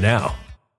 now.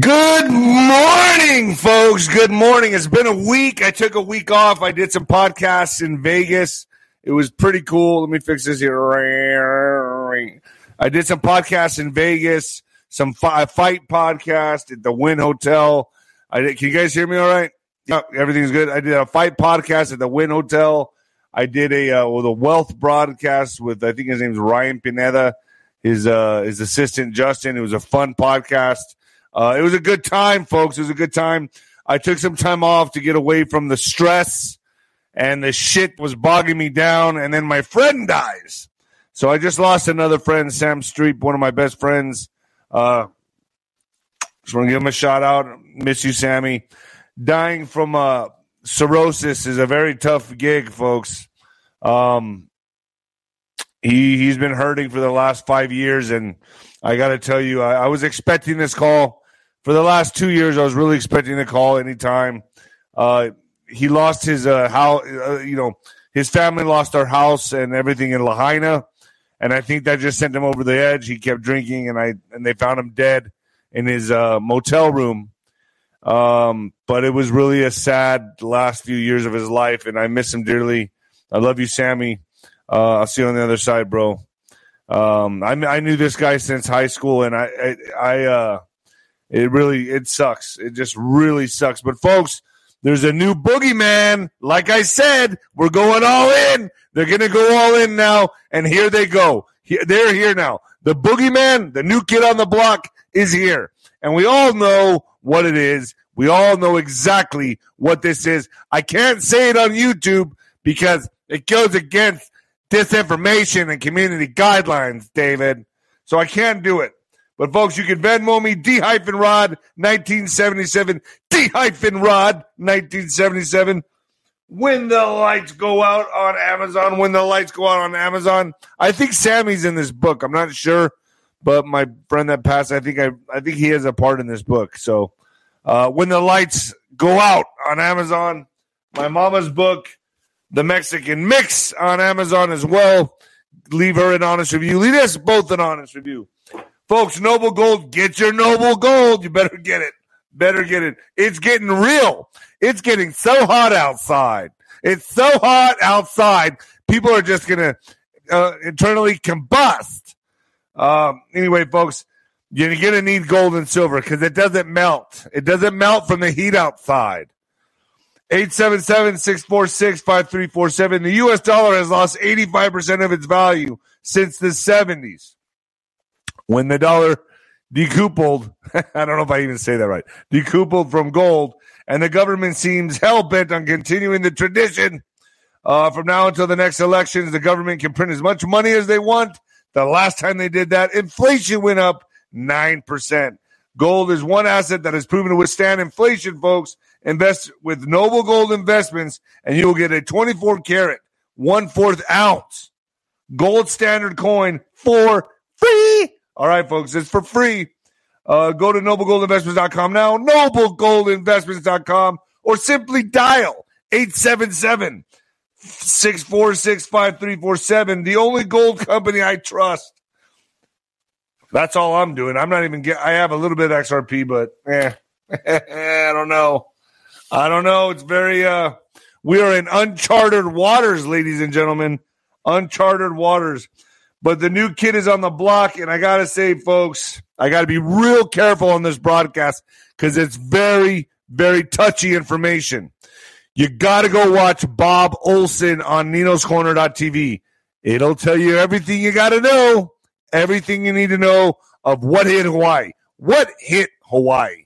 Good morning, folks. Good morning. It's been a week. I took a week off. I did some podcasts in Vegas. It was pretty cool. Let me fix this here. I did some podcasts in Vegas, some fi- fight podcast at the Wynn Hotel. I did, can you guys hear me all right? Yeah, everything's good. I did a fight podcast at the Wynn Hotel. I did a uh, with a wealth broadcast with I think his name's Ryan Pineda, his uh, his assistant Justin. It was a fun podcast. Uh, it was a good time, folks. It was a good time. I took some time off to get away from the stress and the shit was bogging me down. And then my friend dies. So I just lost another friend, Sam Streep, one of my best friends. Uh, just want to give him a shout out. Miss you, Sammy. Dying from uh, cirrhosis is a very tough gig, folks. Um, he he's been hurting for the last five years, and I got to tell you, I, I, was expecting this call for the last two years. I was really expecting the call anytime. Uh, he lost his uh, how uh, you know his family lost their house and everything in Lahaina, and I think that just sent him over the edge. He kept drinking, and I and they found him dead in his uh, motel room. Um, but it was really a sad last few years of his life, and I miss him dearly. I love you, Sammy. Uh, I'll see you on the other side, bro. Um, I, I knew this guy since high school, and I, I, I uh, it really, it sucks. It just really sucks. But folks, there's a new boogeyman. Like I said, we're going all in. They're to go all in now, and here they go. They're here now. The boogeyman, the new kid on the block, is here, and we all know what it is. We all know exactly what this is. I can't say it on YouTube because it goes against disinformation and community guidelines, David. So I can't do it. But folks, you can Venmo me D hyphen Rod 1977 D hyphen Rod 1977. When the lights go out on Amazon, when the lights go out on Amazon, I think Sammy's in this book. I'm not sure, but my friend that passed, I think I, I think he has a part in this book. So, uh, when the lights go out on Amazon, my mama's book, the Mexican Mix on Amazon as well. Leave her an honest review. Leave us both an honest review. Folks, Noble Gold, get your Noble Gold. You better get it. Better get it. It's getting real. It's getting so hot outside. It's so hot outside. People are just going to uh, internally combust. Um, anyway, folks, you're going to need gold and silver because it doesn't melt. It doesn't melt from the heat outside. 877-646-5347. The U.S. dollar has lost 85% of its value since the 70s. When the dollar decoupled, I don't know if I even say that right, decoupled from gold, and the government seems hell-bent on continuing the tradition. Uh, from now until the next elections, the government can print as much money as they want. The last time they did that, inflation went up 9%. Gold is one asset that has proven to withstand inflation, folks. Invest with Noble Gold Investments, and you will get a 24 karat, one fourth ounce gold standard coin for free. All right, folks, it's for free. Uh, go to noblegoldinvestments.com now, noblegoldinvestments.com, or simply dial 877 646 5347. The only gold company I trust. That's all I'm doing. I'm not even get. I have a little bit of XRP, but eh, I don't know. I don't know. It's very. uh We are in uncharted waters, ladies and gentlemen. Uncharted waters. But the new kid is on the block, and I gotta say, folks, I gotta be real careful on this broadcast because it's very, very touchy information. You gotta go watch Bob Olson on Nino'sCorner.tv. It'll tell you everything you gotta know everything you need to know of what hit Hawaii. What hit Hawaii?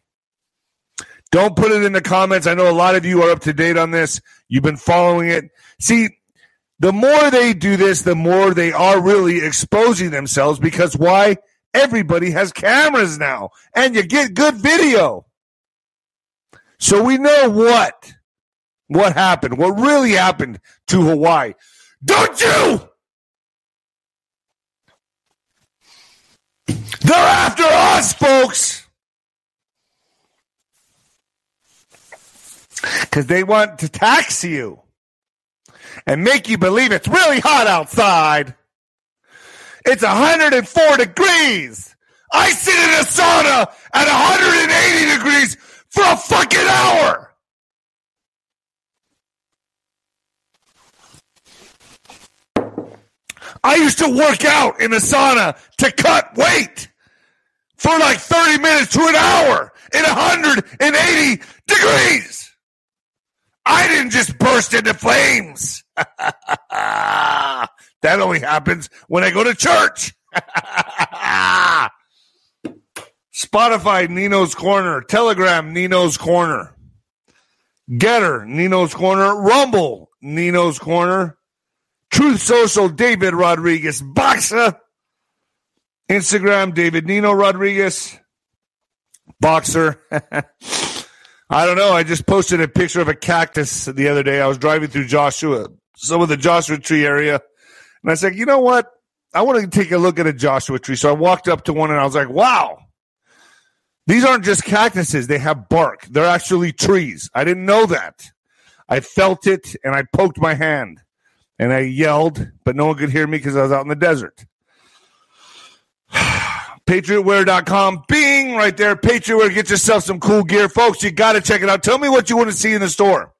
Don't put it in the comments. I know a lot of you are up to date on this. You've been following it. See, the more they do this, the more they are really exposing themselves because why? Everybody has cameras now, and you get good video. So we know what what happened, what really happened to Hawaii. Don't you? They're after us, folks. Because they want to tax you and make you believe it's really hot outside. It's 104 degrees. I sit in a sauna at 180 degrees for a fucking hour. I used to work out in a sauna to cut weight for like 30 minutes to an hour in 180 degrees. I didn't just burst into flames. that only happens when I go to church. Spotify, Nino's Corner. Telegram, Nino's Corner. Gettr, Nino's Corner. Rumble, Nino's Corner. Truth Social, David Rodriguez. Boxer. Instagram, David Nino Rodriguez. Boxer. I don't know. I just posted a picture of a cactus the other day. I was driving through Joshua, some of the Joshua tree area. And I said, you know what? I want to take a look at a Joshua tree. So I walked up to one and I was like, wow, these aren't just cactuses. They have bark. They're actually trees. I didn't know that. I felt it and I poked my hand and I yelled, but no one could hear me because I was out in the desert. PatriotWear.com. Bing, right there. Patriotwear. Get yourself some cool gear. Folks, you got to check it out. Tell me what you want to see in the store.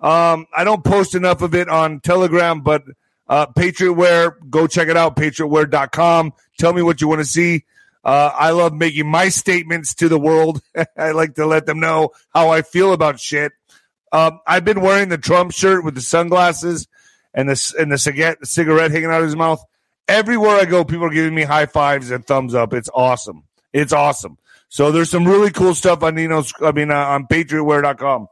Um, I don't post enough of it on Telegram, but uh, go check it out. PatriotWear.com. Tell me what you want to see. Uh, I love making my statements to the world. I like to let them know how I feel about shit. Um, I've been wearing the Trump shirt with the sunglasses and the and the cigarette, the cigarette hanging out of his mouth. Everywhere I go, people are giving me high fives and thumbs up. It's awesome. It's awesome. So there's some really cool stuff on Nino's. I mean, uh, on PatriotWear.com.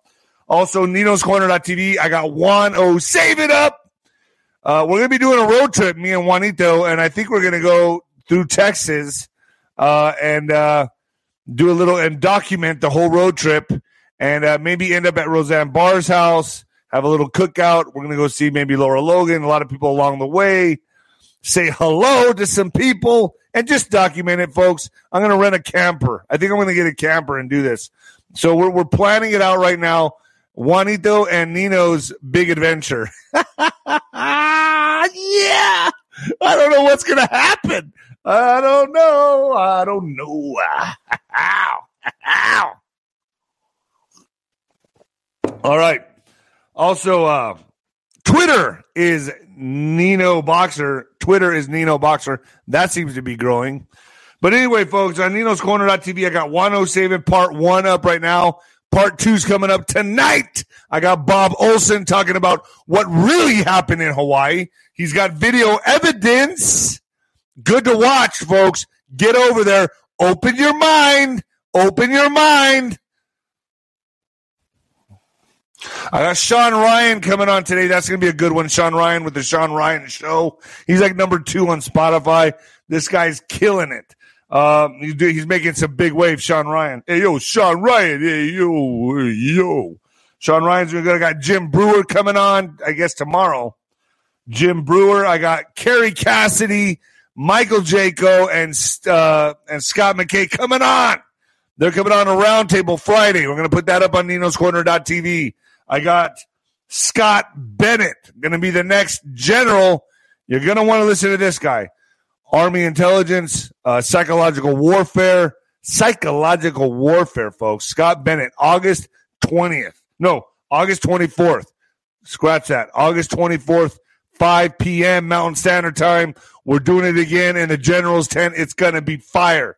Also, Nino's Corner.tv. I got Juan O. Save it up. Uh, we're gonna be doing a road trip, me and Juanito, and I think we're gonna go through Texas uh, and uh, do a little and document the whole road trip, and uh, maybe end up at Roseanne Barr's house, have a little cookout. We're gonna go see maybe Lara Logan, a lot of people along the way, say hello to some people, and just document it, folks. I'm gonna rent a camper. I think I'm gonna get a camper and do this. So we're we're planning it out right now. Juanito and Nino's big adventure. yeah, I don't know what's gonna happen. I don't know. I don't know. Ow. Ow. All right. Also, uh, Twitter is Nino Boxer. Twitter is Nino Boxer. That seems to be growing. But anyway, folks, on Nino's Corner.tv, I got 107 part one up right now. Part two's coming up tonight. I got Bob Olson talking about what really happened in Hawaii. He's got video evidence Good to watch, folks. Get over there. Open your mind. Open your mind. I got Sean Ryan coming on today. That's going to be a good one. Sean Ryan with the Sean Ryan Show. He's like number two on Spotify. This guy's killing it. Um, he's, making some big waves. Sean Ryan. Hey, yo, Sean Ryan. Hey, yo, hey, yo. Sean Ryan's going to got Jim Breuer coming on, I guess, tomorrow. Jim Breuer. I got Kerry Cassidy. Michael Jaco and uh, and Scott McKay coming on. They're coming on a roundtable Friday. We're going to put that up on Nino's Corner.tv. I got Scott Bennett going to be the next general. You're going to want to listen to this guy. Army intelligence, uh, psychological warfare, psychological warfare, folks. Scott Bennett, August 20th. No, August 24th. Scratch that. August 24th, 5 p.m. Mountain Standard Time. We're doing it again in the General's tent. It's going to be fire.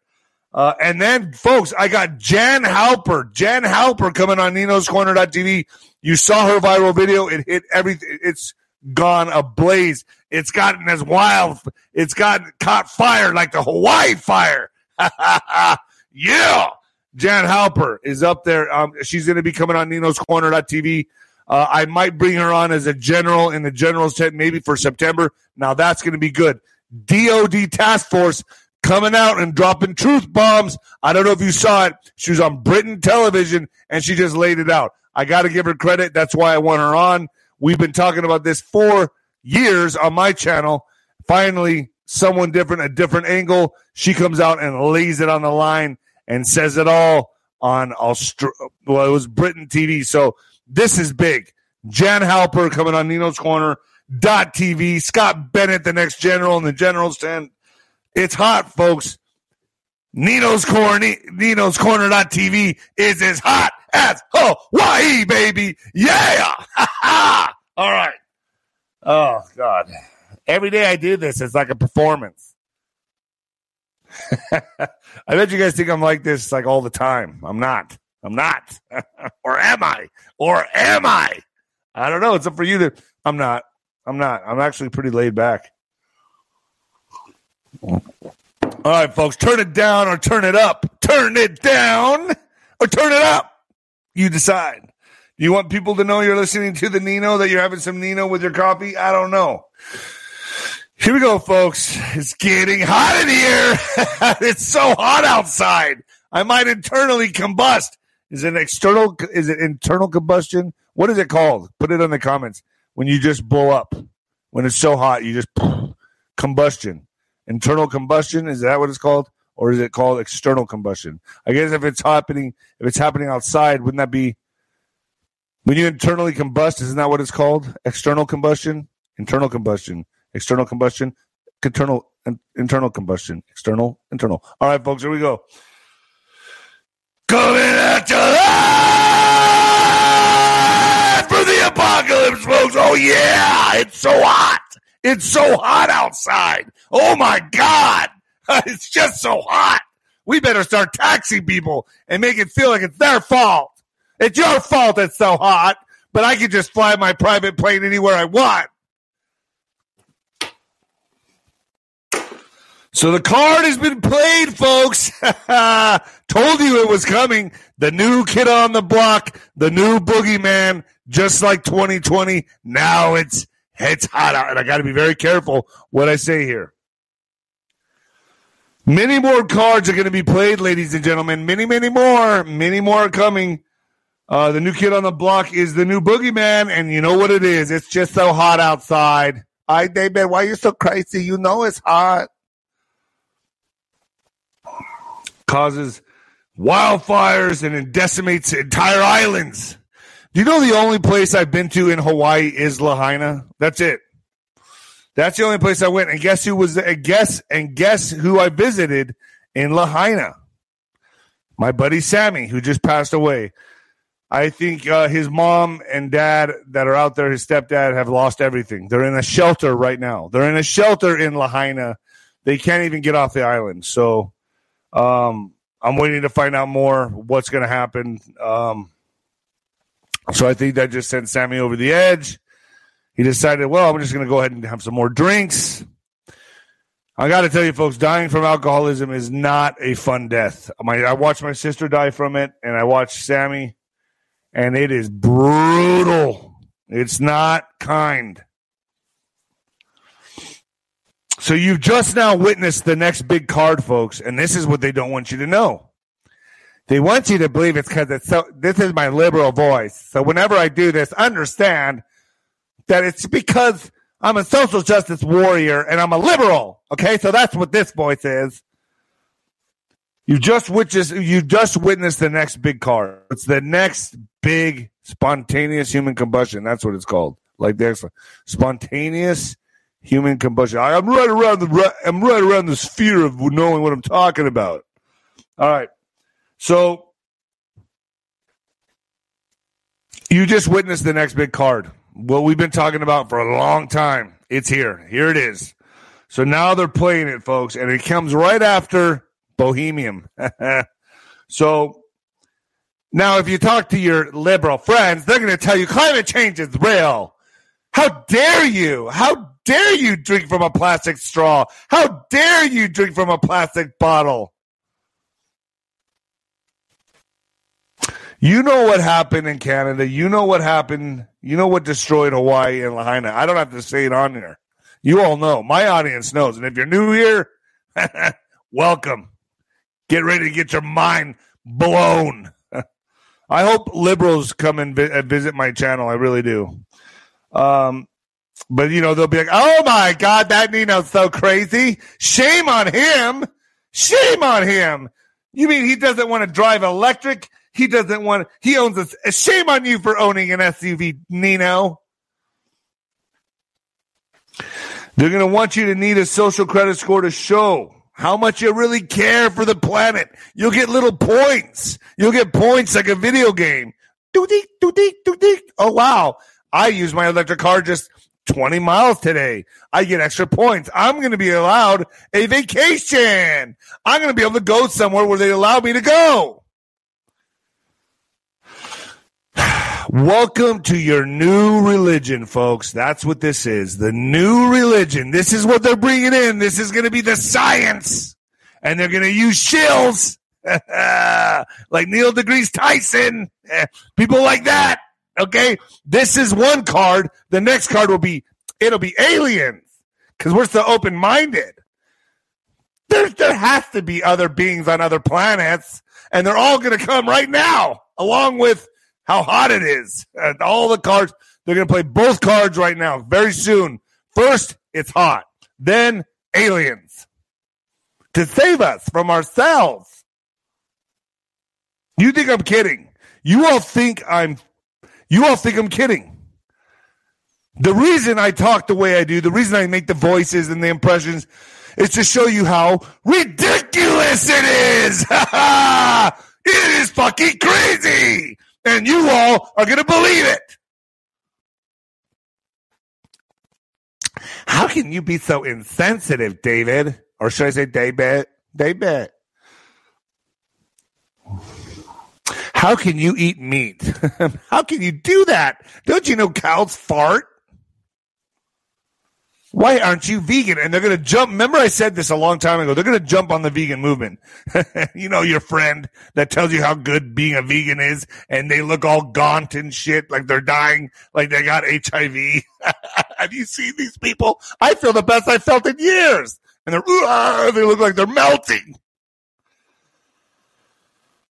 Uh, and then, folks, I got Jan Halper. Jan Halper coming on Nino's Corner.tv. You saw her viral video. It hit everything. It's gone ablaze. It's gotten as wild. It's gotten caught fire like the Hawaii fire. yeah. Jan Halper is up there. Um, she's going to be coming on Nino's Corner.tv. Uh, I might bring her on as a general in the general's tent, maybe for September. Now that's going to be good. DOD task force coming out and dropping truth bombs. I don't know if you saw it. She was on Britain television and she just laid it out. I got to give her credit. That's why I want her on. We've been talking about this for years on my channel. Finally, someone different, a different angle. She comes out and lays it on the line and says it all on Austra- well, it was Britain TV. So this is big. Jan Halper coming on Nino's Corner dot TV. Scott Bennett, the next general in the general's tent. It's hot, folks. Nino's Corner, Nino's Corner TV is as hot as Hawaii, baby. Yeah. All right. Oh God. Every day I do this, it's like a performance. I bet you guys think I'm like this like all the time. I'm not. I'm not. or am I? Or am I? I don't know. It's up for you to. I'm not. I'm not. I'm actually pretty laid back. All right, folks, turn it down or turn it up. Turn it down or turn it up. You decide. You want people to know you're listening to the Nino, that you're having some Nino with your coffee? I don't know. Here we go, folks. It's getting hot in here. it's so hot outside. I might internally combust. Is it external? Is it internal combustion? What is it called? Put it in the comments. When you just blow up, when it's so hot, you just combustion. Internal combustion is that what it's called, or is it called external combustion? I guess if it's happening, if it's happening outside, wouldn't that be when you internally combust? Isn't that what it's called? External combustion, internal combustion, external combustion, internal internal combustion, external internal. All right, folks, here we go. Coming at you live for the apocalypse, folks. Oh yeah, it's so hot. It's so hot outside. Oh my god, it's just so hot. We better start taxing people and make it feel like it's their fault. It's your fault it's so hot, but I can just fly my private plane anywhere I want. So the card has been played, folks. Told you it was coming. The new kid on the block, the new boogeyman, just like 2020. Now it's it's hot out, and I got to be very careful what I say here. Many more cards are going to be played, ladies and gentlemen. Many, many more. Many more are coming. Uh, the new kid on the block is the new boogeyman, and you know what it is. It's just so hot outside. I, David, why you so crazy? You know it's hot. Causes wildfires and it decimates entire islands. Do you know the only place I've been to in Hawaii is Lahaina? That's it. That's the only place I went. And guess who was a guess and guess who I visited in Lahaina? My buddy Sammy, who just passed away. I think uh, his mom and dad that are out there, his stepdad, have lost everything. They're in a shelter right now. They're in a shelter in Lahaina. They can't even get off the island. So um, I'm waiting to find out more what's going to happen. Um, so I think that just sent Sammy over the edge. He decided, well, I'm just going to go ahead and have some more drinks. I got to tell you, folks, dying from alcoholism is not a fun death. My, I watched my sister die from it, and I watched Sammy and it is brutal. It's not kind. So you've just now witnessed the next big card, folks, and this is what they don't want you to know. They want you to believe it's because it's so. This is my liberal voice. So whenever I do this, understand that it's because I'm a social justice warrior and I'm a liberal. Okay, so that's what this voice is. You just witnessed. You just witnessed the next big card. It's the next big spontaneous human combustion. That's what it's called. Like there's spontaneous human combustion. I'm right around the I'm right around the sphere of knowing what I'm talking about. All right. So you just witnessed the next big card. What we've been talking about for a long time. It's here. Here it is. So now they're playing it, folks, and it comes right after Bohemian. so now, if you talk to your liberal friends, they're going to tell you climate change is real. How dare you? How dare you drink from a plastic straw? How dare you drink from a plastic bottle? You know what happened in Canada. You know what happened. You know what destroyed Hawaii and Lahaina. I don't have to say it on here. You all know. My audience knows. And if you're new here, welcome. Get ready to get your mind blown. I hope liberals come and vi- uh, visit my channel. I really do. Um, but you know they'll be like, "Oh my God, that Nino's so crazy! Shame on him! Shame on him! You mean he doesn't want to drive electric? He doesn't want. He owns a. Shame on you for owning an SUV, Nino." They're going to want you to need a social credit score to show how much you really care for the planet. You'll get little points. You'll get points like a video game. Doo-dee, doo-dee, doo-dee. Oh, wow. I use my electric car just 20 miles today. I get extra points. I'm going to be allowed a vacation. I'm going to be able to go somewhere where they allow me to go. Welcome to your new religion, folks. That's what this is. The new religion. This is what they're bringing in. This is going to be the science. And they're going to use shills like Neil deGrasse Tyson. People like that. Okay. This is one card. The next card will be, it'll be aliens because we're so open minded. There, there has to be other beings on other planets and they're all going to come right now along with how hot it is. And all the cards, they're going to play both cards right now, very soon. First, it's hot. Then, aliens to save us from ourselves. You think I'm kidding? You all think I'm, you all think I'm kidding. The reason I talk the way I do, the reason I make the voices and the impressions is to show you how ridiculous it is. it is fucking crazy and you all are going to believe it. How can you be so insensitive, David? Or should I say David? David. How can you eat meat? How can you do that? Don't you know cows fart? Why aren't you vegan? And they're going to jump. Remember, I said this a long time ago. They're going to jump on the vegan movement. you know, your friend that tells you how good being a vegan is, and they look all gaunt and shit, like they're dying, like they got HIV. Have you seen these people? I feel the best I felt in years, and they're uh, they look like they're melting.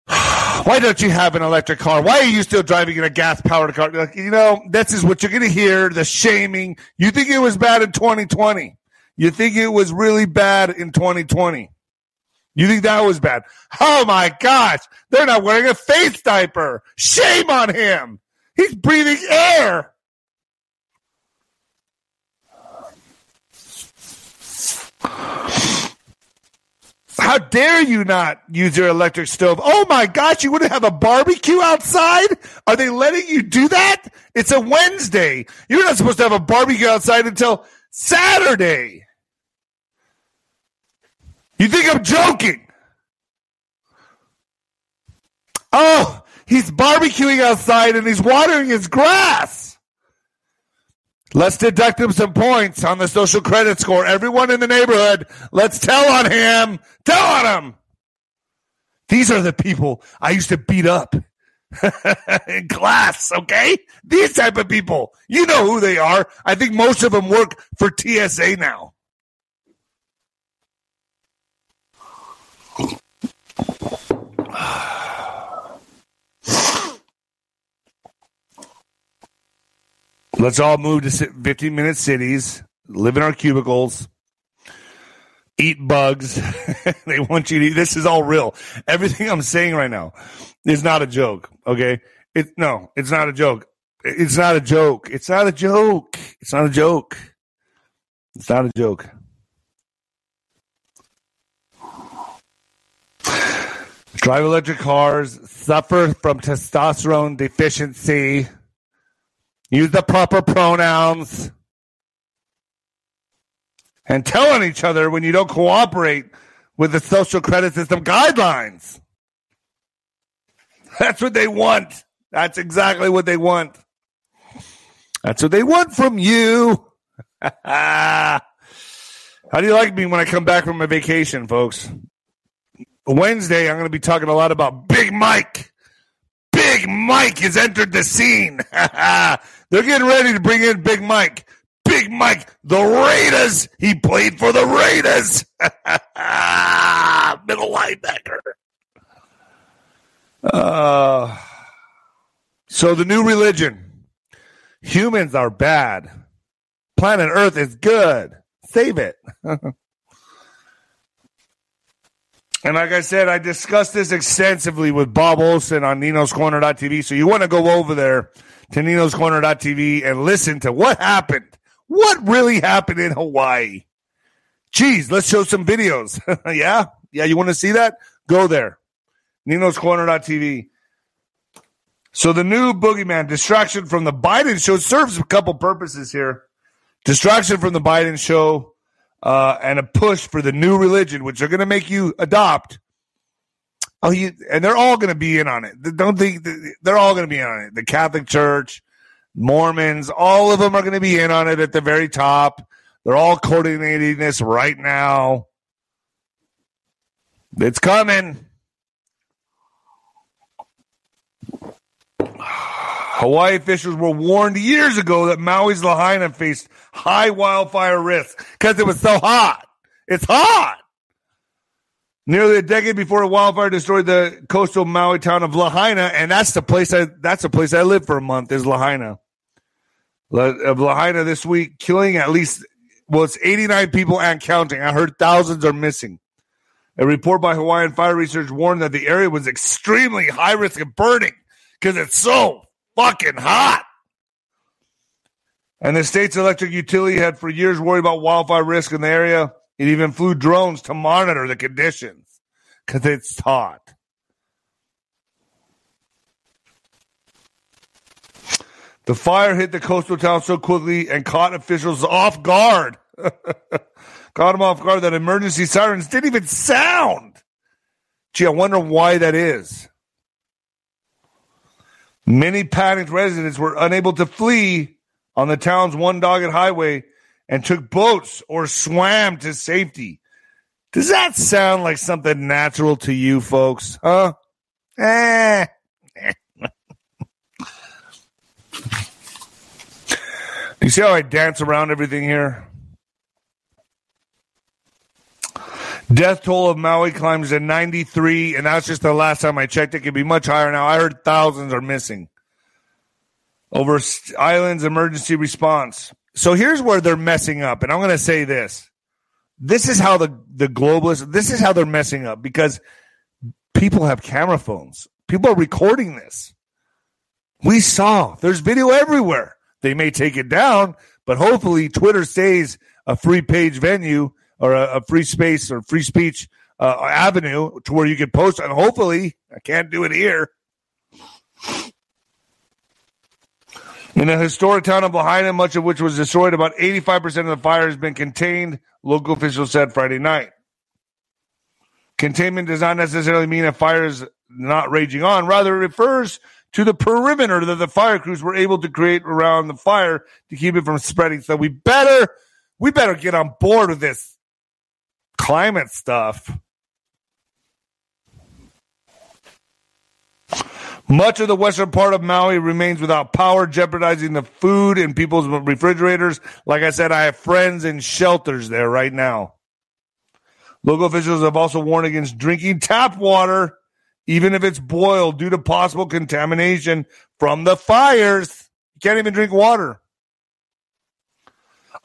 Why don't you have an electric car? Why are you still driving in a gas powered car? Like, you know, this is what you're going to hear the shaming. You think it was bad in 2020. You think it was really bad in 2020. You think that was bad? Oh my gosh. They're not wearing a face diaper. Shame on him. He's breathing air. How dare you not use your electric stove? Oh my gosh, you wouldn't have a barbecue outside? Are they letting you do that? It's a Wednesday. You're not supposed to have a barbecue outside until Saturday. You think I'm joking? Oh, he's barbecuing outside and he's watering his grass. Let's deduct him some points on the social credit score. Everyone in the neighborhood, let's tell on him. Tell on him. These are the people I used to beat up in class, okay? These type of people. You know who they are. I think most of them work for TSA now. Let's all move to 15 minute cities, live in our cubicles, eat bugs. they want you to eat. This is all real. Everything I'm saying right now is not a joke. Okay. It, no, it's not a joke. It's not a joke. It's not a joke. It's not a joke. It's not a joke. Drive electric cars, suffer from testosterone deficiency Use the proper pronouns. And tell on each other when you don't cooperate with the social credit system guidelines. That's what they want. That's exactly what they want. That's what they want from you. How do you like me when I come back from my vacation, folks? Wednesday, I'm going to be talking a lot about Big Mike. Big Mike has entered the scene. They're getting ready to bring in Big Mike. Big Mike, the Raiders. He played for the Raiders. middle linebacker. Uh, so the new religion. Humans are bad. Planet Earth is good. Save it. and like I said, I discussed this extensively with Bob Olson on Nino's Corner.tv. So you want to go over there to Nino's Corner.tv and listen to what happened. What really happened in Hawaii? Geez, let's show some videos. yeah? Yeah, you want to see that? Go there. Nino's Corner.tv. So the new boogeyman distraction from the Biden show serves a couple purposes here. Distraction from the Biden show uh, and a push for the new religion, which they're going to make you adopt. Oh, you, and they're all going to be in on it. Don't think they're all going to be in on it. The Catholic Church, Mormons, all of them are going to be in on it at the very top. They're all coordinating this right now. It's coming. Hawaii officials were warned years ago that Maui's Lahaina faced high wildfire risk because it was so hot. It's hot. Nearly a decade before a wildfire destroyed the coastal Maui town of Lahaina, and that's the place I that's the place I lived for a month is Lahaina. Of Lahaina this week, killing at least well, it's 89 people and counting. I heard thousands are missing. A report by Hawaiian Fire Research warned that the area was extremely high risk of burning because it's so fucking hot. And the state's electric utility had for years worried about wildfire risk in the area. It even flew drones to monitor the conditions because it's hot. The fire hit the coastal town so quickly and caught officials off guard. caught them off guard that emergency sirens didn't even sound. Gee, I wonder why that is. Many panicked residents were unable to flee on the town's one dogged highway and took boats or swam to safety. Does that sound like something natural to you folks? Huh? Eh. you see how I dance around everything here? Death toll of Maui climbs to 93, and that's just the last time I checked. It could be much higher now. I heard thousands are missing. Over island's emergency response. So here's where they're messing up, and I'm going to say this. This is how the, the globalists, this is how they're messing up because people have camera phones. People are recording this. We saw there's video everywhere. They may take it down, but hopefully Twitter stays a free page venue or a, a free space or free speech uh, avenue to where you can post. And hopefully, I can't do it here. In a historic town of Lahaina, much of which was destroyed, about 85% of the fire has been contained, local officials said Friday night. Containment does not necessarily mean a fire is not raging on. Rather, it refers to the perimeter that the fire crews were able to create around the fire to keep it from spreading. So we better, we better get on board with this climate stuff. Much of the western part of Maui remains without power, jeopardizing the food in people's refrigerators. Like I said, I have friends in shelters there right now. Local officials have also warned against drinking tap water, even if it's boiled, due to possible contamination from the fires. You can't even drink water.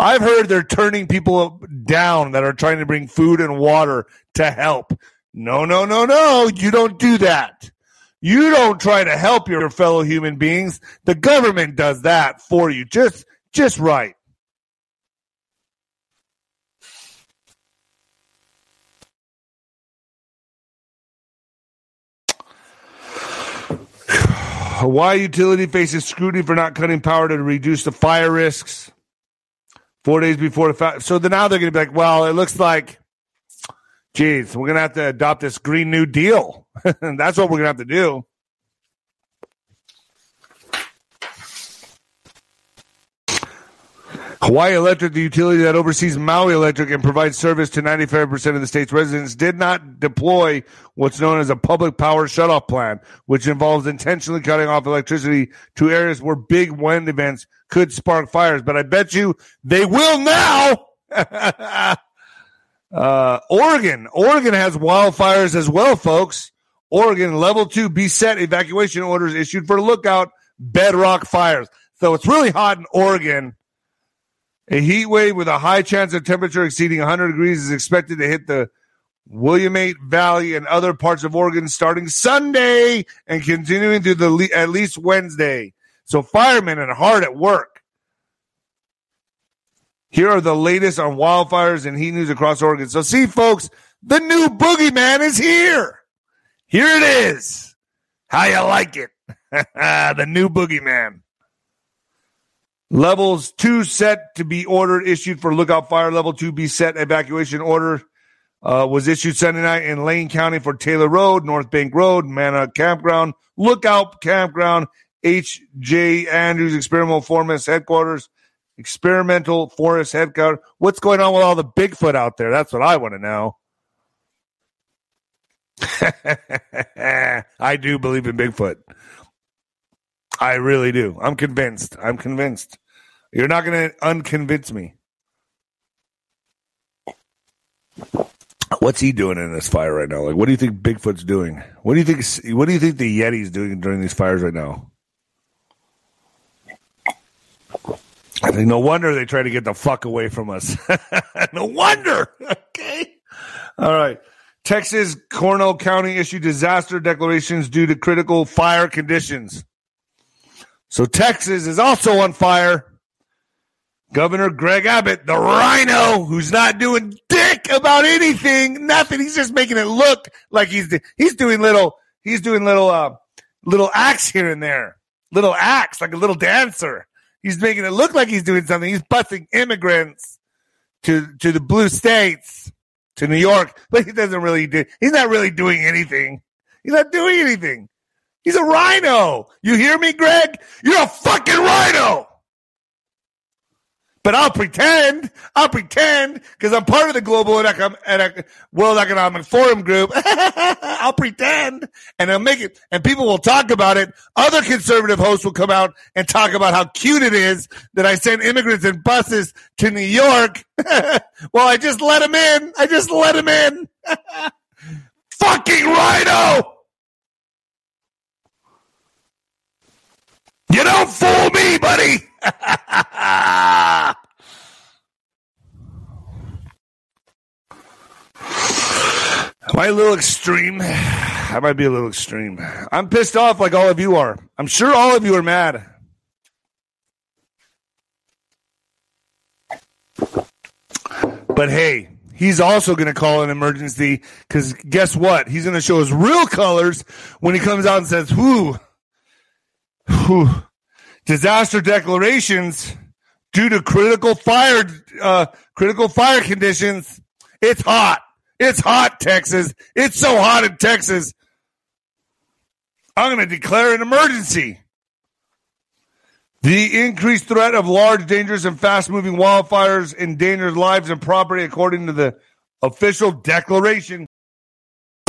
I've heard they're turning people down that are trying to bring food and water to help. No, no, no, no. You don't do that. You don't try to help your fellow human beings. The government does that for you. Just, just right. Hawaii utility faces scrutiny for not cutting power to reduce the fire risks four days before the fact. So now they're going to be like, well, it looks like, geez, we're going to have to adopt this Green New Deal. That's what we're going to have to do. Hawaii Electric, the utility that oversees Maui Electric and provides service to 95% of the state's residents, did not deploy what's known as a public power shutoff plan, which involves intentionally cutting off electricity to areas where big wind events could spark fires. But I bet you they will now. Uh, Oregon. Oregon has wildfires as well, folks. Oregon level two be set evacuation orders issued for lookout bedrock fires. So it's really hot in Oregon. A heat wave with a high chance of temperature exceeding 100 degrees is expected to hit the Willamette Valley and other parts of Oregon starting Sunday and continuing through the at least Wednesday. So firemen are hard at work. Here are the latest on wildfires and heat news across Oregon. So see, folks, the new boogeyman is here. Here it is. How you like it? the new boogeyman. Levels two set to be ordered issued for lookout fire. Level two be set evacuation order uh, was issued Sunday night in Lane County for Taylor Road, North Bank Road, Mona Campground, Lookout Campground, H.J. Andrews Experimental Forest Headquarters, Experimental Forest Headquarters. What's going on with all the Bigfoot out there? That's what I want to know. I do believe in Bigfoot. I really do. I'm convinced. I'm convinced. You're not going to unconvince me. What's he doing in this fire right now? Like, what do you think Bigfoot's doing? What do you think? What do you think the Yeti's doing during these fires right now? I think no wonder they try to get the fuck away from us. no wonder. Okay. All right. Texas Cornell County issued disaster declarations due to critical fire conditions. So Texas is also on fire. Governor Greg Abbott, the rhino, who's not doing dick about anything, nothing. He's just making it look like he's he's doing little he's doing little uh little acts here and there, little acts like a little dancer. He's making it look like he's doing something. He's busing immigrants to to the blue states, to New York, but he doesn't really do. He's not really doing anything. He's not doing anything. He's a rhino. You hear me, Greg? You're a fucking rhino but I'll pretend. I'll pretend because I'm part of the global World Economic Forum group. I'll pretend and I'll make it, and people will talk about it. Other conservative hosts will come out and talk about how cute it is that I send immigrants in buses to New York. well, I just let them in. I just let them in. Fucking rhino! You don't fool me, buddy. Am I a little extreme? I might be a little extreme. I'm pissed off like all of you are. I'm sure all of you are mad. But hey, he's also going to call an emergency because guess what? He's going to show his real colors when he comes out and says, whoo, whew, disaster declarations due to critical fire uh, critical fire conditions. It's hot. It's hot, Texas. It's so hot in Texas. I'm going to declare an emergency. The increased threat of large, dangerous, and fast moving wildfires endangers lives and property, according to the official declaration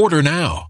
Order now.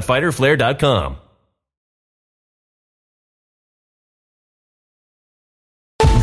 www.fighterflare.com.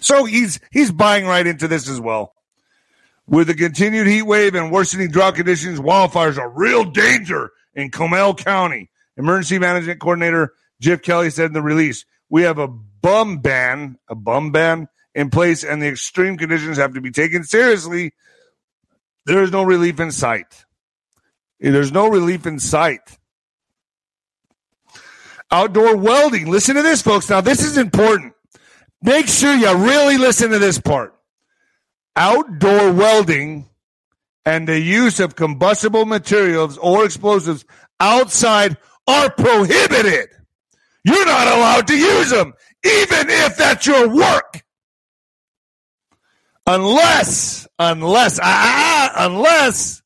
So he's he's buying right into this as well. With the continued heat wave and worsening drought conditions, wildfires are real danger in Comal County. Emergency Management Coordinator Jeff Kelly said in the release, "We have a bum ban, a bum ban in place, and the extreme conditions have to be taken seriously. There is no relief in sight. There's no relief in sight." Outdoor welding. Listen to this, folks. Now, this is important. Make sure you really listen to this part. Outdoor welding and the use of combustible materials or explosives outside are prohibited. You're not allowed to use them, even if that's your work. Unless, unless, ah, ah, unless,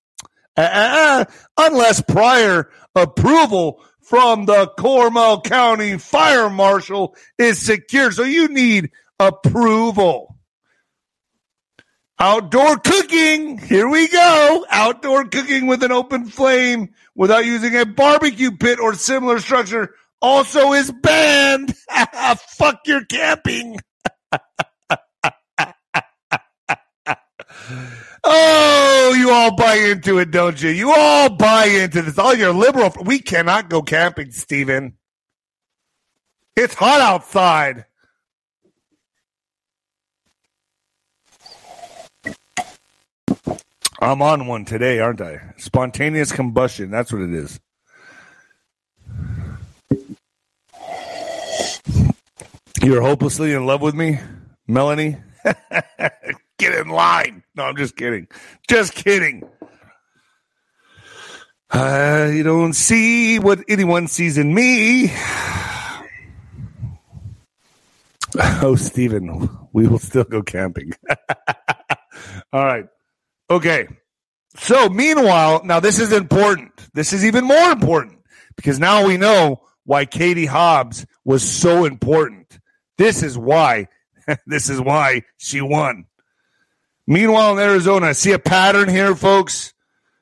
ah, ah, unless prior approval from the Comal County Fire Marshal is secured. So you need approval. Outdoor cooking. Here we go. Outdoor cooking with an open flame without using a barbecue pit or similar structure also is banned. Fuck your camping. Oh, you all buy into it, don't you? You all buy into this. All your liberal. We cannot go camping, Stephen. It's hot outside. I'm on one today, aren't I? Spontaneous combustion. That's what it is. You're hopelessly in love with me, Melanie? Get in line. No, I'm just kidding. Just kidding. Uh, you don't see what anyone sees in me. Oh, Stephen, we will still go camping. All right. Okay. So, meanwhile, now this is important. This is even more important because now we know why Katie Hobbs was so important. This is why. this is why she won. Meanwhile, in Arizona, I see a pattern here, folks.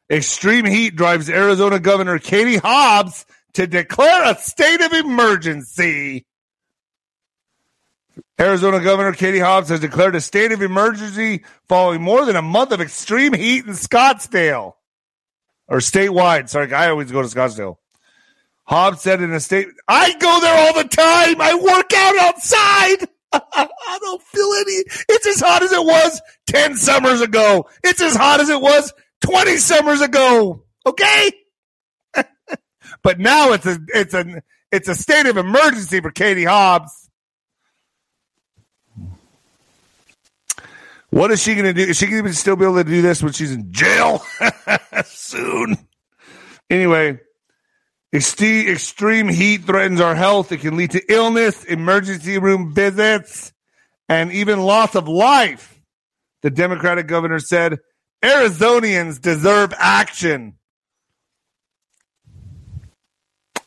Extreme heat drives Arizona Governor Katie Hobbs to declare a state of emergency. Arizona Governor Katie Hobbs has declared a state of emergency following more than a month of extreme heat in Scottsdale. Or statewide. Sorry, I always go to Scottsdale. Hobbs said in a statement, I go there all the time. I work out outside. I don't feel any. It's as hot as it was 10 summers ago. It's as hot as it was 20 summers ago. Okay? but now it's a it's a it's a state of emergency for Katie Hobbs. What is she going to do? Is she going to still be able to do this when she's in jail soon? Anyway, extreme heat threatens our health. It can lead to illness, emergency room visits, and even loss of life. The Democratic governor said Arizonians deserve action.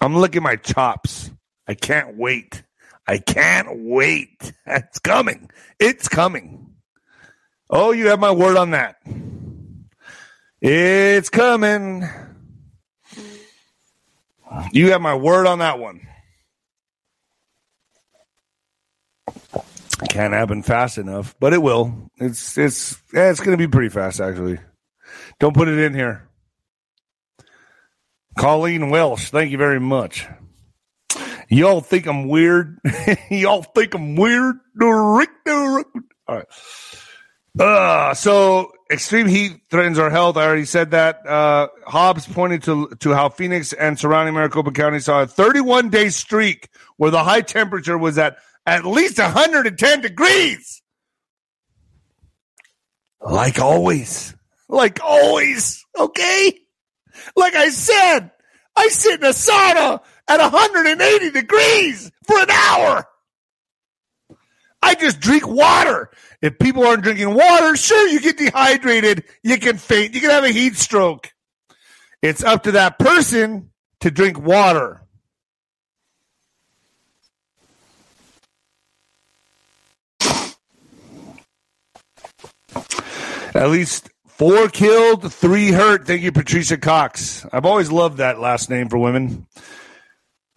I'm licking my chops. I can't wait. I can't wait. It's coming. It's coming. Oh, you have my word on that. It's coming. You have my word on that one. Can't happen fast enough, but it will. It's it's yeah, it's going to be pretty fast actually. Don't put it in here. Colleen Welsh, thank you very much. Y'all think I'm weird? Y'all think I'm weird? All right. Uh, so extreme heat threatens our health. I already said that. Uh, Hobbs pointed to to how Phoenix and surrounding Maricopa County saw a 31 day streak where the high temperature was at at least 110 degrees. Like always. Like always. Okay? Like I said, I sit in a sauna at 180 degrees for an hour. I just drink water. If people aren't drinking water, sure, you get dehydrated, you can faint, you can have a heat stroke. It's up to that person to drink water. At least four killed, three hurt. Thank you, Patricia Cox. I've always loved that last name for women.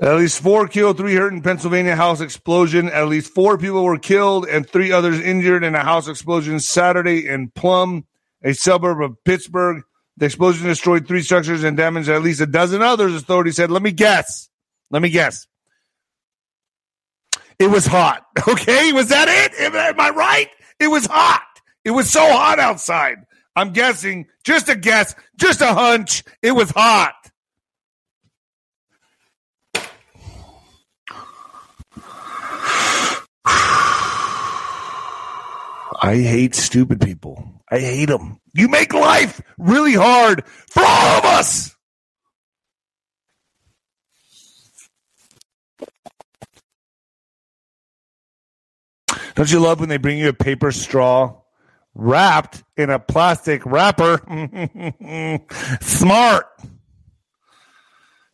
At least four killed, three hurt in Pennsylvania house explosion. At least four people were killed and three others injured in a house explosion Saturday in Plum, a suburb of Pittsburgh. The explosion destroyed three structures and damaged at least a dozen others, authorities said. Let me guess. Let me guess. It was hot. Okay. Was that it? Am I right? It was hot. It was so hot outside. I'm guessing, just a guess, just a hunch. It was hot. I hate stupid people. I hate them. You make life really hard for all of us. Don't you love when they bring you a paper straw wrapped in a plastic wrapper? Smart.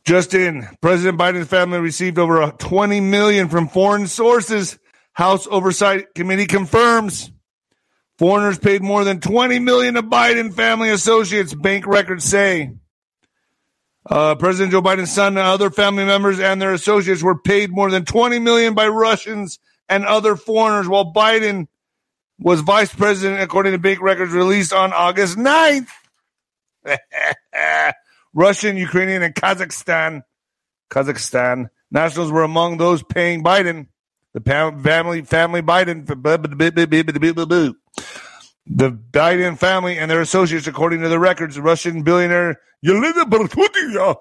Just in, President Biden's family received over 20 million from foreign sources. House Oversight Committee confirms. Foreigners paid more than 20 million to Biden family associates, bank records say. Uh, President Joe Biden's son and other family members and their associates were paid more than 20 million by Russians and other foreigners while Biden was vice president, according to bank records released on August 9th. Russian, Ukrainian, and Kazakhstan, Kazakhstan nationals were among those paying Biden. The family, family Biden, the Biden family and their associates, according to the records, Russian billionaire Yelena Bertutia,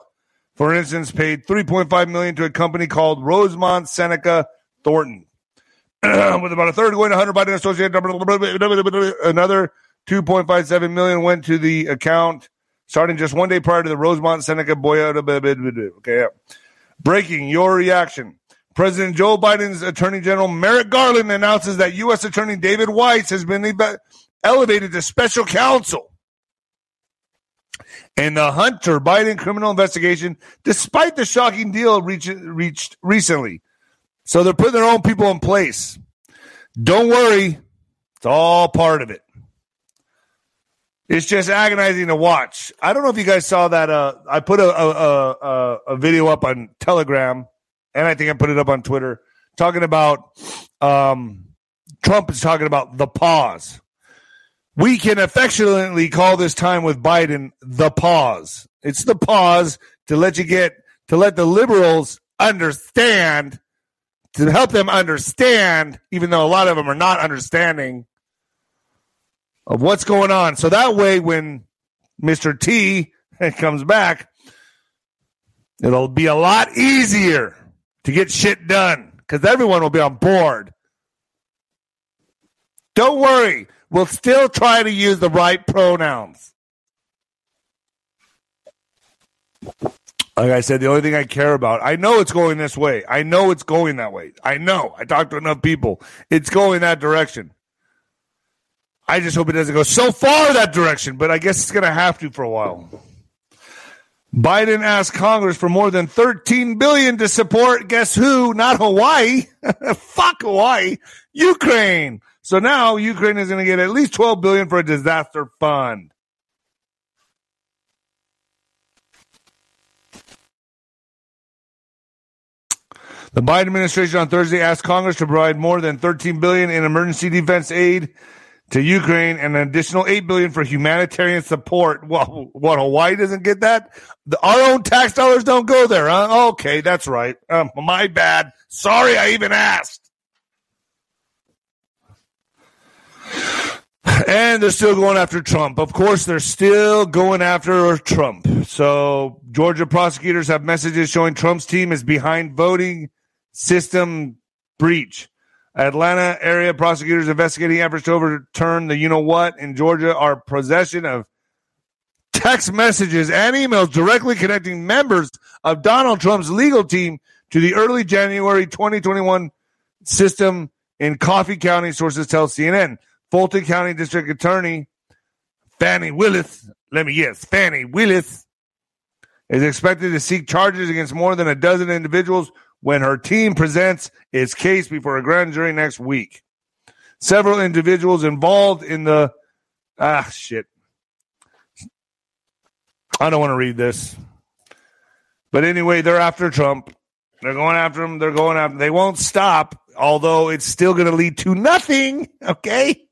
for instance, paid 3.5 million to a company called Rosemont Seneca Thornton. With about a third going to Hunter Biden associated, another 2.57 million went to the account starting just one day prior to the Rosemont Seneca Boyota. Okay. Breaking your reaction. President Joe Biden's Attorney General Merrick Garland announces that U.S. Attorney David Weiss has been elevated to special counsel in the Hunter Biden criminal investigation, despite the shocking deal reach, reached recently. So they're putting their own people in place. Don't worry, it's all part of it. It's just agonizing to watch. I don't know if you guys saw that. Uh, I put a, a, a, a video up on Telegram, and I think I put it up on Twitter, talking about um, Trump is talking about the pause. We can affectionately call this time with Biden the pause. It's the pause to let you get to let the liberals understand to help them understand, even though a lot of them are not understanding of what's going on. So that way, when Mr. T comes back, it'll be a lot easier to get shit done because everyone will be on board. Don't worry, we'll still try to use the right pronouns. Like I said, the only thing I care about, I know it's going this way. I know it's going that way. I know. I talked to enough people. It's going that direction. I just hope it doesn't go so far that direction, but I guess it's going to have to for a while. Biden asked Congress for more than 13 billion to support guess who? Not Hawaii. Fuck Hawaii. Ukraine. So now Ukraine is going to get at least 12 billion for a disaster fund. The Biden administration on Thursday asked Congress to provide more than 13 billion in emergency defense aid to Ukraine and an additional 8 billion for humanitarian support. Well, what Hawaii doesn't get that? The, our own tax dollars don't go there, huh? Okay, that's right. Um, my bad. Sorry I even asked. And they're still going after Trump. Of course, they're still going after Trump. So, Georgia prosecutors have messages showing Trump's team is behind voting system breach. Atlanta area prosecutors investigating efforts to overturn the you know what in Georgia are possession of text messages and emails directly connecting members of Donald Trump's legal team to the early January 2021 system in Coffee County, sources tell CNN. Fulton County District Attorney Fani Willis, let me guess, Fani Willis is expected to seek charges against more than a dozen individuals when her team presents its case before a grand jury next week. Several individuals involved in the ah shit. I don't want to read this. But anyway, they're after Trump. They're going after him. They're going after. They won't stop, although it's still going to lead to nothing. Okay,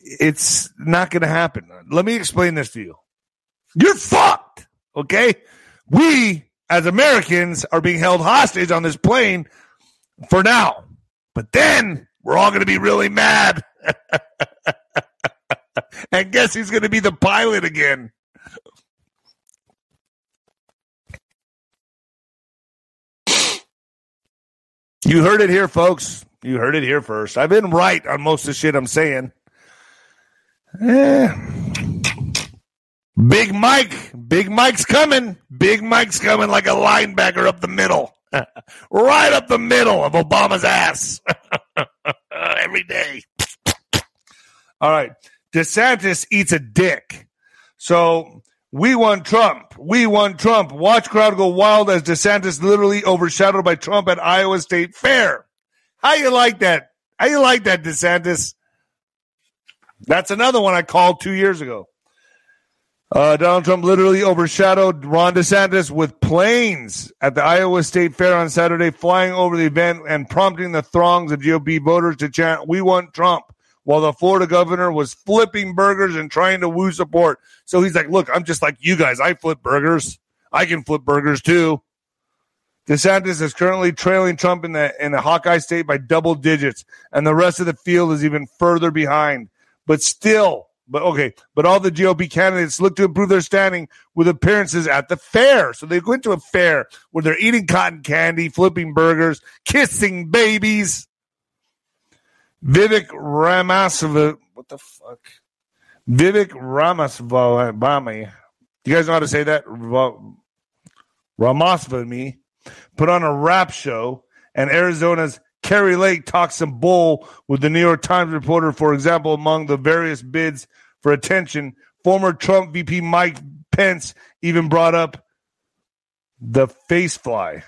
it's not going to happen. Let me explain this to you. You're fucked. Okay, we as Americans are being held hostage on this plane for now. But then we're all going to be really mad. and guess he's going to be the pilot again? You heard it here, folks. You heard it here first. I've been right on most of the shit I'm saying. Eh. Big Mike, Big Mike's coming. Big Mike's coming like a linebacker up the middle, right up the middle of Obama's ass every day. All right. DeSantis eats a dick. So we won Trump. We won Trump. Watch crowd go wild as DeSantis literally overshadowed by Trump at Iowa State Fair. How you like that? How you like that, DeSantis? That's another one I called two years ago. Uh, Donald Trump literally overshadowed Ron DeSantis with planes at the Iowa State Fair on Saturday, flying over the event and prompting the throngs of GOP voters to chant, We want Trump, while the Florida governor was flipping burgers and trying to woo support. So he's like, Look, I'm just like you guys. I flip burgers. I can flip burgers too. DeSantis is currently trailing Trump in the in the Hawkeye state by double digits, and the rest of the field is even further behind. But still, but okay, but all the GOP candidates look to improve their standing with appearances at the fair. So they go into a fair where they're eating cotton candy, flipping burgers, kissing babies. Vivek Ramaswamy, what the fuck? Vivek Ramaswamy. You guys know how to say that? Ramaswamy put on a rap show, and Arizona's Kari Lake talks some bull with the New York Times reporter. For example, among the various bids for attention, former Trump VP Mike Pence even brought up the face fly.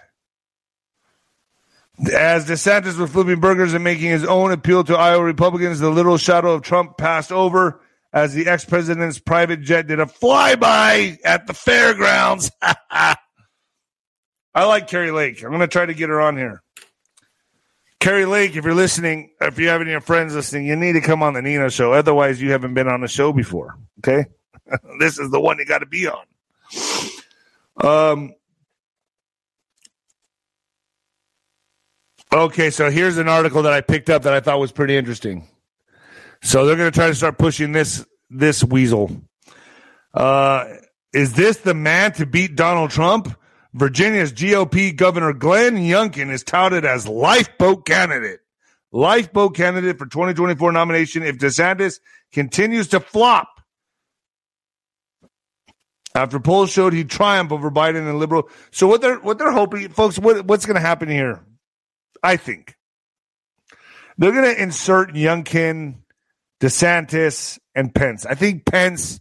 As DeSantis was flipping burgers and making his own appeal to Iowa Republicans, the little shadow of Trump passed over as the ex president's private jet did a flyby at the fairgrounds. I like Kari Lake. I'm going to try to get her on here. Kari Lake, if you're listening, if you have any of friends listening, you need to come on the Nino show. Otherwise, you haven't been on the show before. Okay. this is the one you got to be on. Um, Okay, so here's an article that I picked up that I thought was pretty interesting. So they're going to try to start pushing this this weasel. Uh, is this the man to beat Donald Trump? Virginia's GOP Governor Glenn Youngkin is touted as lifeboat candidate. Lifeboat candidate for 2024 nomination if DeSantis continues to flop. After polls showed he'd triumph over Biden and liberal. So what they're what they're hoping, folks, what, what's to happen here? I think they're to insert Youngkin, DeSantis, and Pence. I think Pence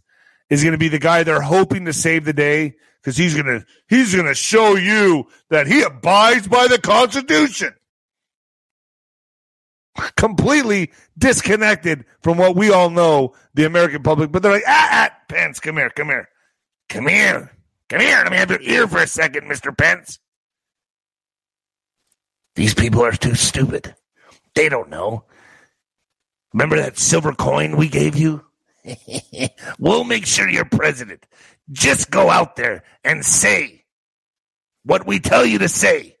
is to be the guy they're hoping to save the day because he's to he's to show you that he abides by the Constitution. Completely disconnected from what we all know, the American public. But they're like, ah, ah, Pence, come here, come here, come here, come here. Let me have your ear for a second, Mister Pence. These people are too stupid. They don't know. Remember that silver coin we gave you? we'll make sure you're president. Just go out there and say what we tell you to say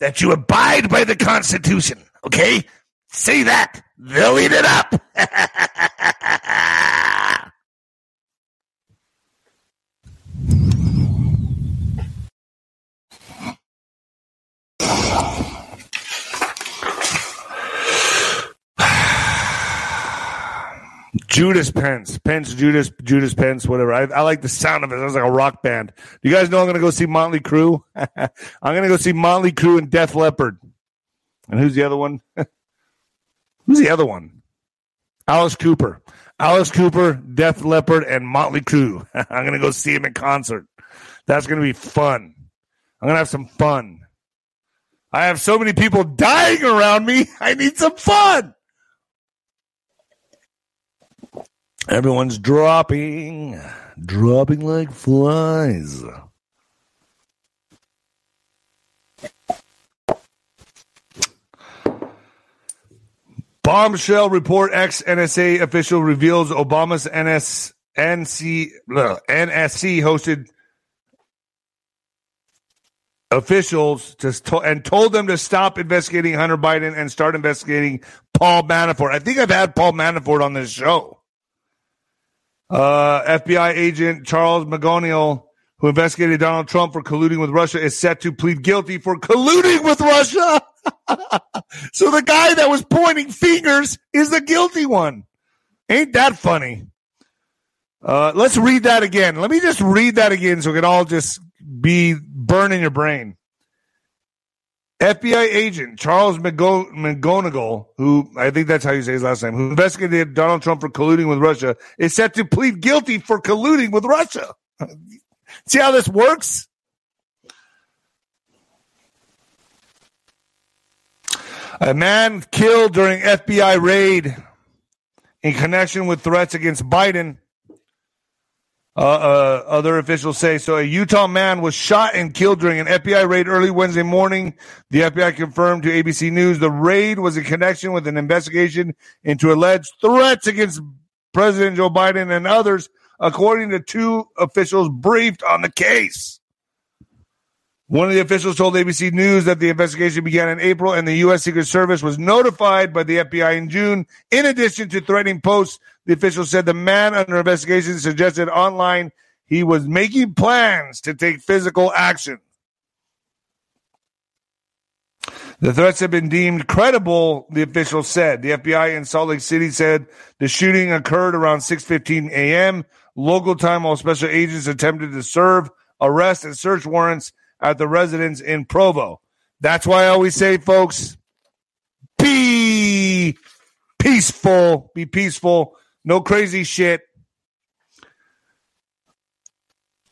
that you abide by the Constitution. Okay? Say that. They'll eat it up. Judas Pence, Pence, Judas, Judas Pence, whatever. I, I like the sound of it. Sounds like a rock band. You guys know I'm going to go see Motley Crue? I'm going to go see Motley Crue and Def Leppard. And who's the other one? who's the other one? Alice Cooper. Alice Cooper, Def Leppard, and Motley Crue. I'm going to go see him in concert. That's going to be fun. I'm going to have some fun. I have so many people dying around me. I need some fun. Everyone's dropping, dropping like flies. Bombshell report ex NSA official reveals Obama's NS, NC, NSC hosted officials to, and told them to stop investigating Hunter Biden and start investigating Paul Manafort. I think I've had Paul Manafort on this show. Uh, FBI agent Charles McGonigal, who investigated Donald Trump for colluding with Russia, is set to plead guilty for colluding with Russia. so the guy that was pointing fingers is the guilty one. Ain't that funny? Uh, let's read that again. Let me just read that again so we can all just be burning your brain. FBI agent Charles McGonigal, who I think that's how you say his last name, who investigated Donald Trump for colluding with Russia, is set to plead guilty for colluding with Russia. See how this works? A man killed during FBI raid in connection with threats against Biden uh, uh, other officials say so. A Utah man was shot and killed during an FBI raid early Wednesday morning. The FBI confirmed to ABC News the raid was in connection with an investigation into alleged threats against President Joe Biden and others, according to two officials briefed on the case. One of the officials told ABC News that the investigation began in April and the U.S. Secret Service was notified by the FBI in June. In addition to threatening posts, the official said the man under investigation suggested online he was making plans to take physical action. The threats have been deemed credible, the official said. The FBI in Salt Lake City said the shooting occurred around 6:15 a.m. local time while special agents attempted to serve arrest and search warrants at the residence in Provo. That's why I always say, folks, be peaceful, be peaceful, no crazy shit.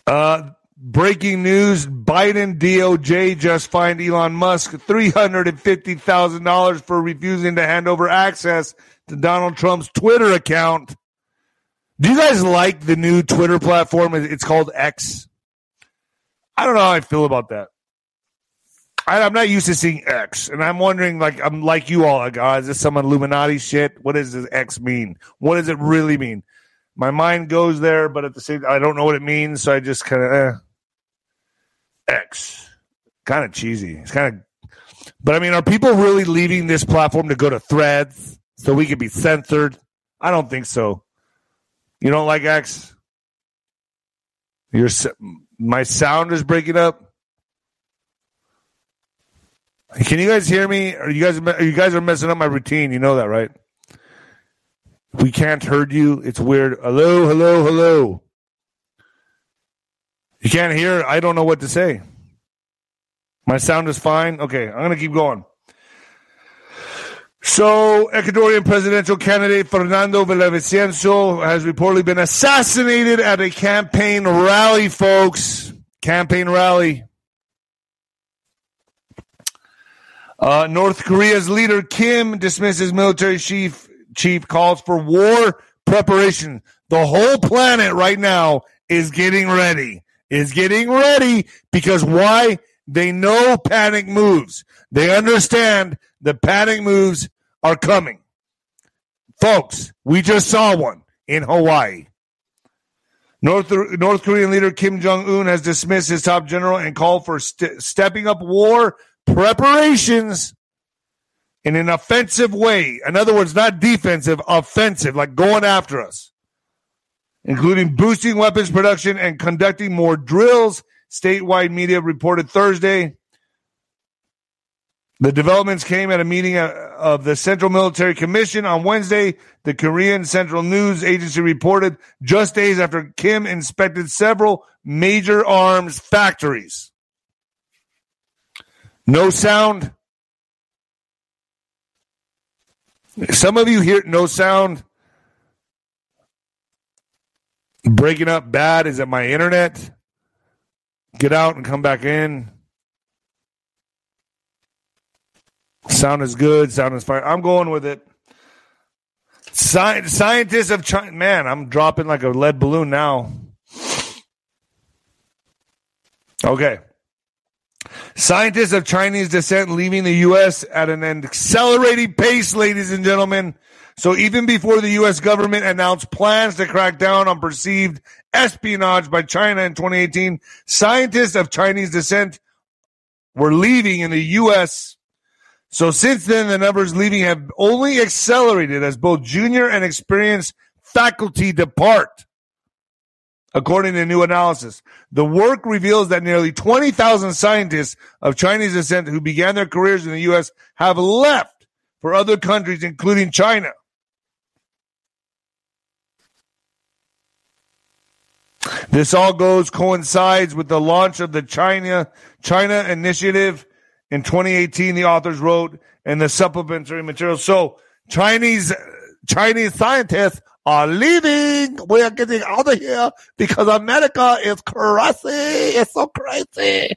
Uh, breaking news Biden DOJ just fined Elon Musk $350,000 for refusing to hand over access to Donald Trump's Twitter account. Do you guys like the new Twitter platform? It's called X. I don't know how I feel about that. I, am not used to seeing X, and I'm wondering, like, I'm like you all, like, oh, is this some Illuminati shit? What does this X mean? What does it really mean? My mind goes there, but at the same, I don't know what it means, so I just kind of eh. X, kind of cheesy. It's kind of But I mean, are people really leaving this platform to go to threads so we can be censored? I don't think so. You don't like X? Your my sound is breaking up. Can you guys hear me? Are you guys you guys are messing up my routine? You know that, right? We can't heard you. It's weird. Hello, hello, hello. You can't hear. I don't know what to say. My sound is fine. Okay, I'm to keep going. So, Ecuadorian presidential candidate Fernando Villavicencio has reportedly been assassinated at a campaign rally, folks. Campaign rally. Uh, North Korea's leader Kim dismisses military chief chief calls for war preparation. The whole planet right now is getting ready. Is getting ready because why? They know panic moves. They understand the panic moves are coming. Folks, we just saw one in Hawaii. North, North Korean leader Kim Jong un has dismissed his top general and called for st- stepping up war preparations in an offensive way. In other words, not defensive, offensive, like going after us, including boosting weapons production and conducting more drills. Statewide media reported Thursday. The developments came at a meeting of the Central Military Commission on Wednesday. The Korean Central News Agency reported just days after Kim inspected several major arms factories. No sound. Some of you hear no sound. Breaking up bad. Is it my internet? Get out and come back in. Sound is good. Sound is fine. I'm going with it. Sci- scientists of China. Man, I'm dropping like a lead balloon now. Okay. Scientists of Chinese descent leaving the U.S. at an accelerating pace, ladies and gentlemen. So even before the U.S. government announced plans to crack down on perceived espionage by China in 2018, scientists of Chinese descent were leaving in the U.S. So since then, the numbers leaving have only accelerated as both junior and experienced faculty depart. According to a new analysis, the work reveals that nearly 20,000 scientists of Chinese descent who began their careers in the U.S. have left for other countries, including China. This all goes coincides with the launch of the China China Initiative in 2018. The authors wrote in the supplementary material. So Chinese Chinese scientists are leaving. We are getting out of here because America is crazy. It's so crazy.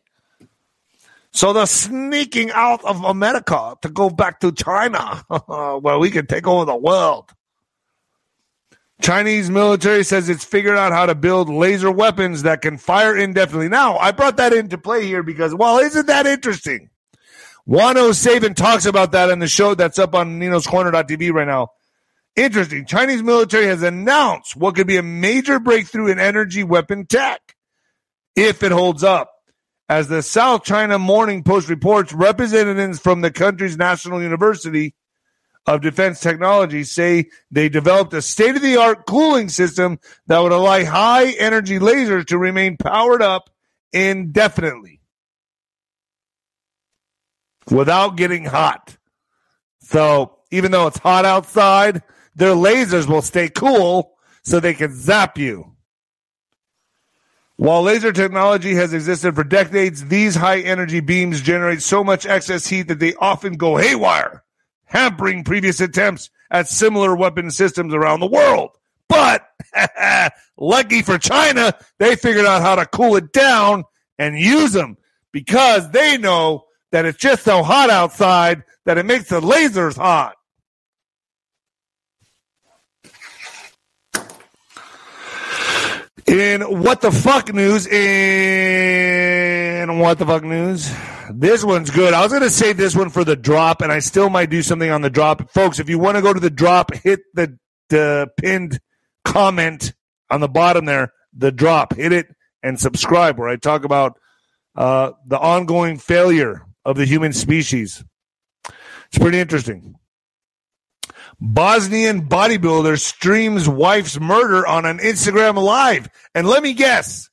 So they're sneaking out of America to go back to China, where we can take over the world. Chinese military says it's figured out how to build laser weapons that can fire indefinitely. Now, I brought that into play here because, well, isn't that interesting? Juan O Savin talks about that in the show that's up on Nino's Corner.tv right now. Interesting. Chinese military has announced what could be a major breakthrough in energy weapon tech if it holds up. As the South China Morning Post reports, representatives from the country's national university of Defense Technology say they developed a state of the art cooling system that would allow high energy lasers to remain powered up indefinitely without getting hot. So even though it's hot outside, their lasers will stay cool so they can zap you. While laser technology has existed for decades, these high energy beams generate so much excess heat that they often go haywire hampering previous attempts at similar weapon systems around the world. But lucky for China, they figured out how to cool it down and use them because they know that it's just so hot outside that it makes the lasers hot. In what the fuck news, in what the fuck news, this one's good. I was going to save this one for the drop, and I still might do something on the drop. Folks, if you want to go to the drop, hit the, the pinned comment on the bottom there, the drop. Hit it and subscribe, where I talk about uh, the ongoing failure of the human species. It's pretty interesting. Bosnian bodybuilder streams wife's murder on an Instagram live. And let me guess,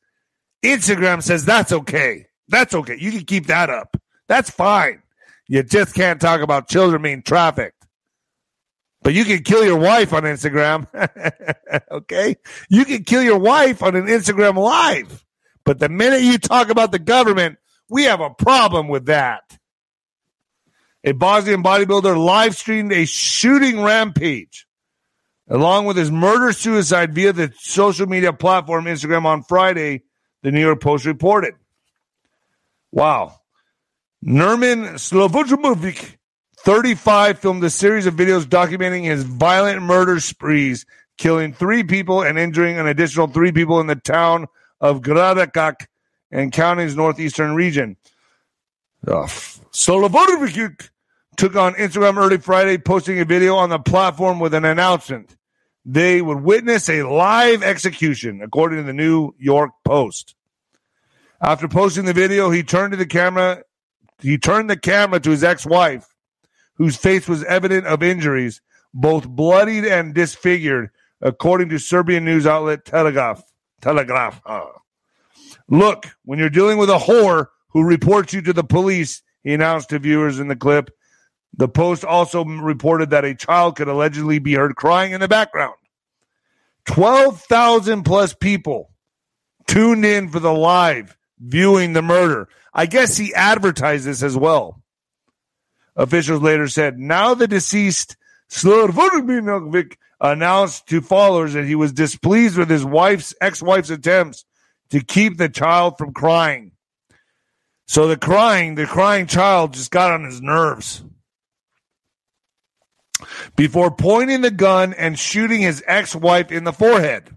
Instagram says that's okay. That's okay. You can keep that up. That's fine. You just can't talk about children being trafficked. But you can kill your wife on Instagram. okay? You can kill your wife on an Instagram live. But the minute you talk about the government, we have a problem with that. A Bosnian bodybuilder live streamed a shooting rampage along with his murder suicide via the social media platform Instagram on Friday, the New York Post reported. Wow. Nerman Slobodomovic, 35, filmed a series of videos documenting his violent murder sprees, killing three people and injuring an additional three people in the town of Gradačak and county's northeastern region. Uh, took on Instagram early Friday, posting a video on the platform with an announcement. They would witness a live execution, according to the New York Post. After posting the video, he turned to the camera. He turned the camera to his ex-wife, whose face was evident of injuries, both bloodied and disfigured, according to Serbian news outlet Telegraph. Telegraph. Uh. Look, when you're dealing with a whore who reports you to the police, he announced to viewers in the clip. The Post also reported that a child could allegedly be heard crying in the background. 12,000 plus people tuned in for the live viewing the murder. I guess he advertised this as well. Officials later said, now the deceased Slurvurminovic announced to followers that he was displeased with his wife's ex-wife's attempts to keep the child from crying. So the crying, the crying child just got on his nerves before pointing the gun and shooting his ex wife in the forehead.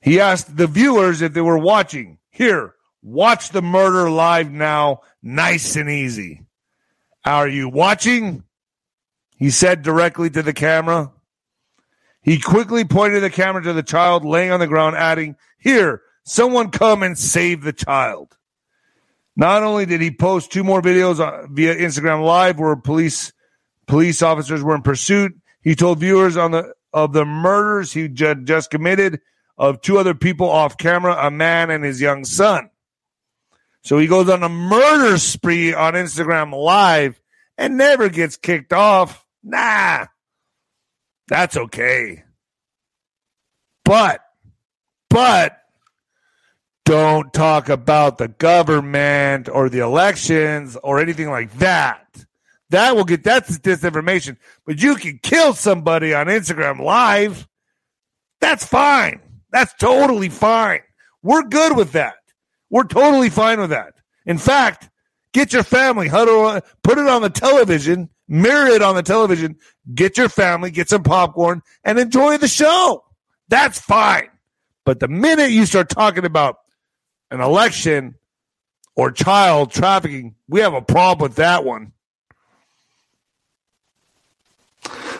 He asked the viewers if they were watching. Here, watch the murder live now, nice and easy. Are you watching? He said directly to the camera. He quickly pointed the camera to the child laying on the ground, adding, Here, someone come and save the child. Not only did he post two more videos uh, via Instagram Live where police Police officers were in pursuit. He told viewers on the of the murders he ju- just committed of two other people off camera, a man and his young son. So he goes on a murder spree on Instagram Live and never gets kicked off. Nah, that's okay. But, but, don't talk about the government or the elections or anything like that. That will get that's disinformation. But you can kill somebody on Instagram live. That's fine. That's totally fine. We're good with that. We're totally fine with that. In fact, get your family, huddle, put it on the television, mirror it on the television, get your family, get some popcorn, and enjoy the show. That's fine. But the minute you start talking about an election or child trafficking, we have a problem with that one.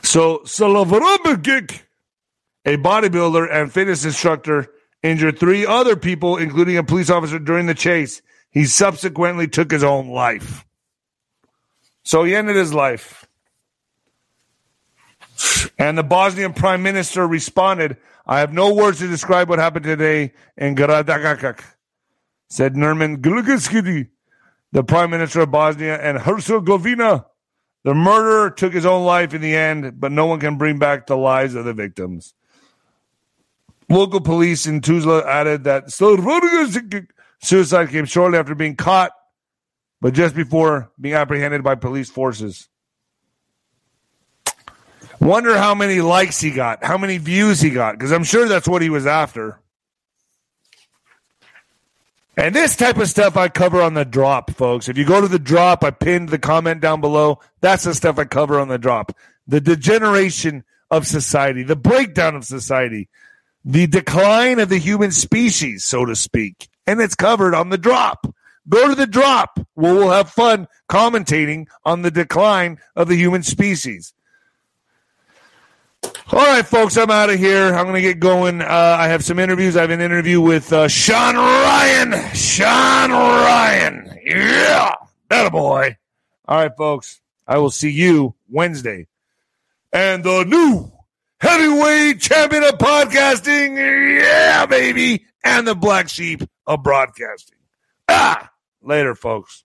So Solovarovic, a bodybuilder and fitness instructor, injured three other people, including a police officer, during the chase. He subsequently took his own life. So he ended his life. And the Bosnian prime minister responded, I have no words to describe what happened today in Gradačac, said Nerman Glugaskidi, the prime minister of Bosnia and Herzegovina. The murderer took his own life in the end, but no one can bring back the lives of the victims. Local police in Tuzla added that suicide came shortly after being caught, but just before being apprehended by police forces. Wonder how many likes he got, how many views he got, because I'm sure that's what he was after. And this type of stuff I cover on the drop, folks. If you go to the drop, I pinned the comment down below. That's the stuff I cover on the drop. The degeneration of society, the breakdown of society, the decline of the human species, so to speak. And it's covered on the drop. Go to the drop where we'll have fun commentating on the decline of the human species. All right, folks, I'm out of here. I'm going to get going. Uh, I have some interviews. I have an interview with uh, Sean Ryan. Sean Ryan. Yeah. Attaboy. All right, folks. I will see you Wednesday. And the new heavyweight champion of podcasting. Yeah, baby. And the black sheep of broadcasting. Ah, later, folks.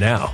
now.